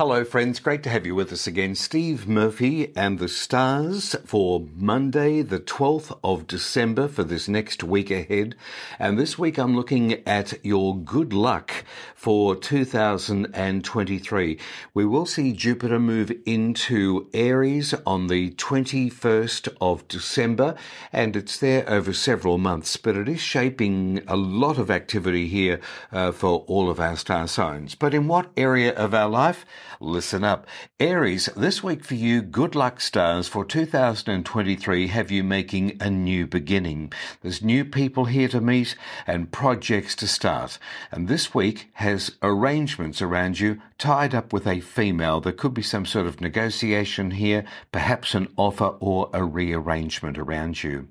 Hello, friends. Great to have you with us again. Steve Murphy and the stars for Monday, the 12th of December for this next week ahead. And this week I'm looking at your good luck for 2023. We will see Jupiter move into Aries on the 21st of December, and it's there over several months, but it is shaping a lot of activity here uh, for all of our star signs. But in what area of our life? Listen up. Aries, this week for you, good luck stars for 2023 have you making a new beginning. There's new people here to meet and projects to start. And this week has arrangements around you tied up with a female. There could be some sort of negotiation here, perhaps an offer or a rearrangement around you.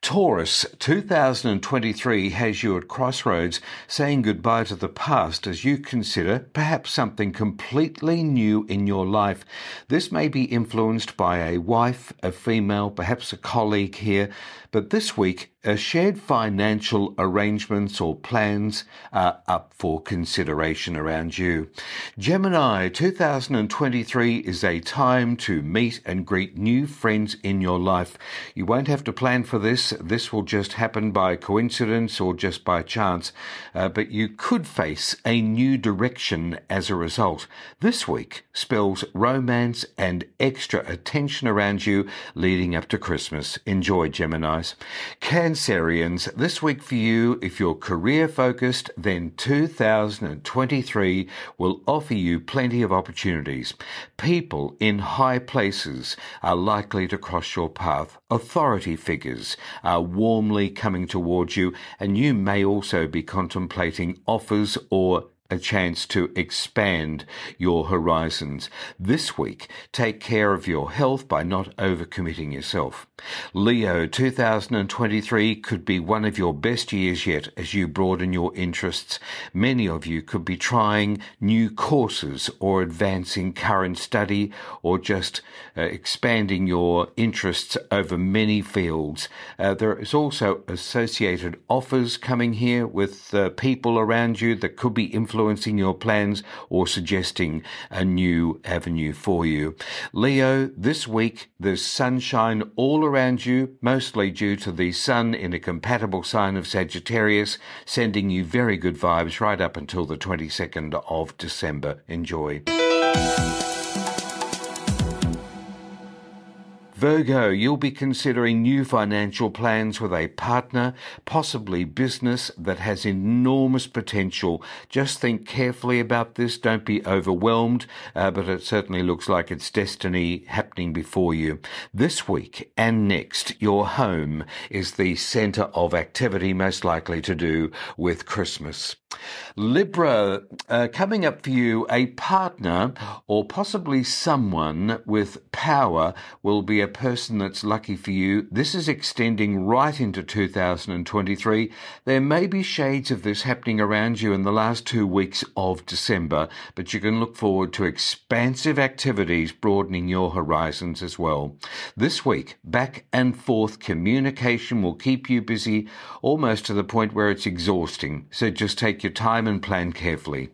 Taurus, 2023 has you at crossroads saying goodbye to the past as you consider perhaps something completely new in your life. This may be influenced by a wife, a female, perhaps a colleague here, but this week uh, shared financial arrangements or plans are up for consideration around you. Gemini, 2023 is a time to meet and greet new friends in your life. You won't have to plan for this. This will just happen by coincidence or just by chance. Uh, but you could face a new direction as a result. This week spells romance and extra attention around you leading up to Christmas. Enjoy, Geminis. Cancerians, this week for you, if you're career focused, then 2023 will offer you plenty of opportunities. People in high places are likely to cross your path. Authority figures are warmly coming towards you, and you may also be contemplating offers or a chance to expand your horizons. This week, take care of your health by not overcommitting yourself. Leo, 2023 could be one of your best years yet as you broaden your interests. Many of you could be trying new courses or advancing current study or just uh, expanding your interests over many fields. Uh, there is also associated offers coming here with uh, people around you that could be influenced influencing your plans or suggesting a new avenue for you. Leo, this week there's sunshine all around you, mostly due to the sun in a compatible sign of Sagittarius, sending you very good vibes right up until the 22nd of December. Enjoy. Virgo, you'll be considering new financial plans with a partner, possibly business that has enormous potential. Just think carefully about this. Don't be overwhelmed, uh, but it certainly looks like it's destiny happening before you. This week and next, your home is the center of activity most likely to do with Christmas. Libra, uh, coming up for you, a partner or possibly someone with power will be a person that's lucky for you. This is extending right into 2023. There may be shades of this happening around you in the last two weeks of December, but you can look forward to expansive activities broadening your horizons as well. This week, back and forth communication will keep you busy almost to the point where it's exhausting. So just take your time and plan carefully.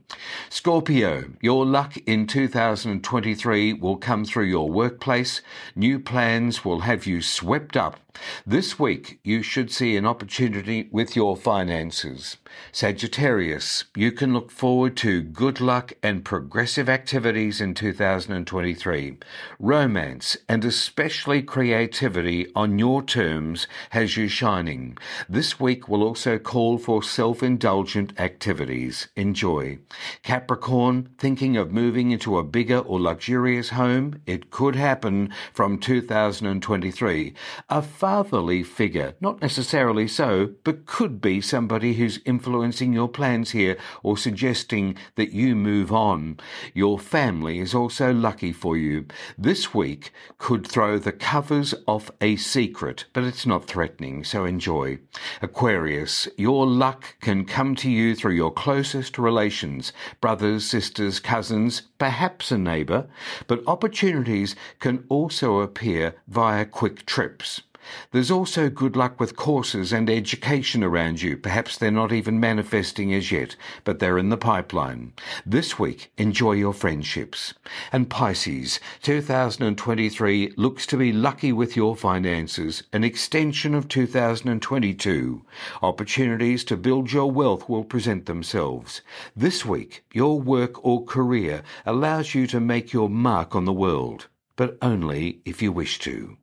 Scorpio, your luck in 2023 will come through your workplace. New plans will have you swept up this week, you should see an opportunity with your finances. Sagittarius, you can look forward to good luck and progressive activities in 2023. Romance and especially creativity on your terms has you shining. This week will also call for self-indulgent activities. Enjoy. Capricorn, thinking of moving into a bigger or luxurious home? It could happen from 2023. A fatherly figure, not necessarily so, but could be somebody who's influencing your plans here or suggesting that you move on. Your family is also lucky for you. This week could throw the covers off a secret, but it's not threatening, so enjoy. Aquarius, your luck can come to you through your closest relations, brothers, sisters, cousins, perhaps a neighbor, but opportunities can also appear via quick trips. There's also good luck with courses and education around you. Perhaps they're not even manifesting as yet, but they're in the pipeline. This week, enjoy your friendships. And Pisces, 2023 looks to be lucky with your finances, an extension of 2022. Opportunities to build your wealth will present themselves. This week, your work or career allows you to make your mark on the world, but only if you wish to.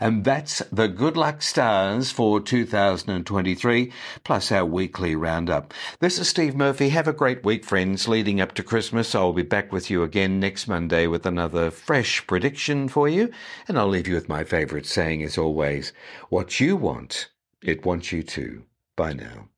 And that's the good luck stars for 2023, plus our weekly roundup. This is Steve Murphy. Have a great week, friends, leading up to Christmas. I'll be back with you again next Monday with another fresh prediction for you. And I'll leave you with my favorite saying as always what you want, it wants you to. Bye now.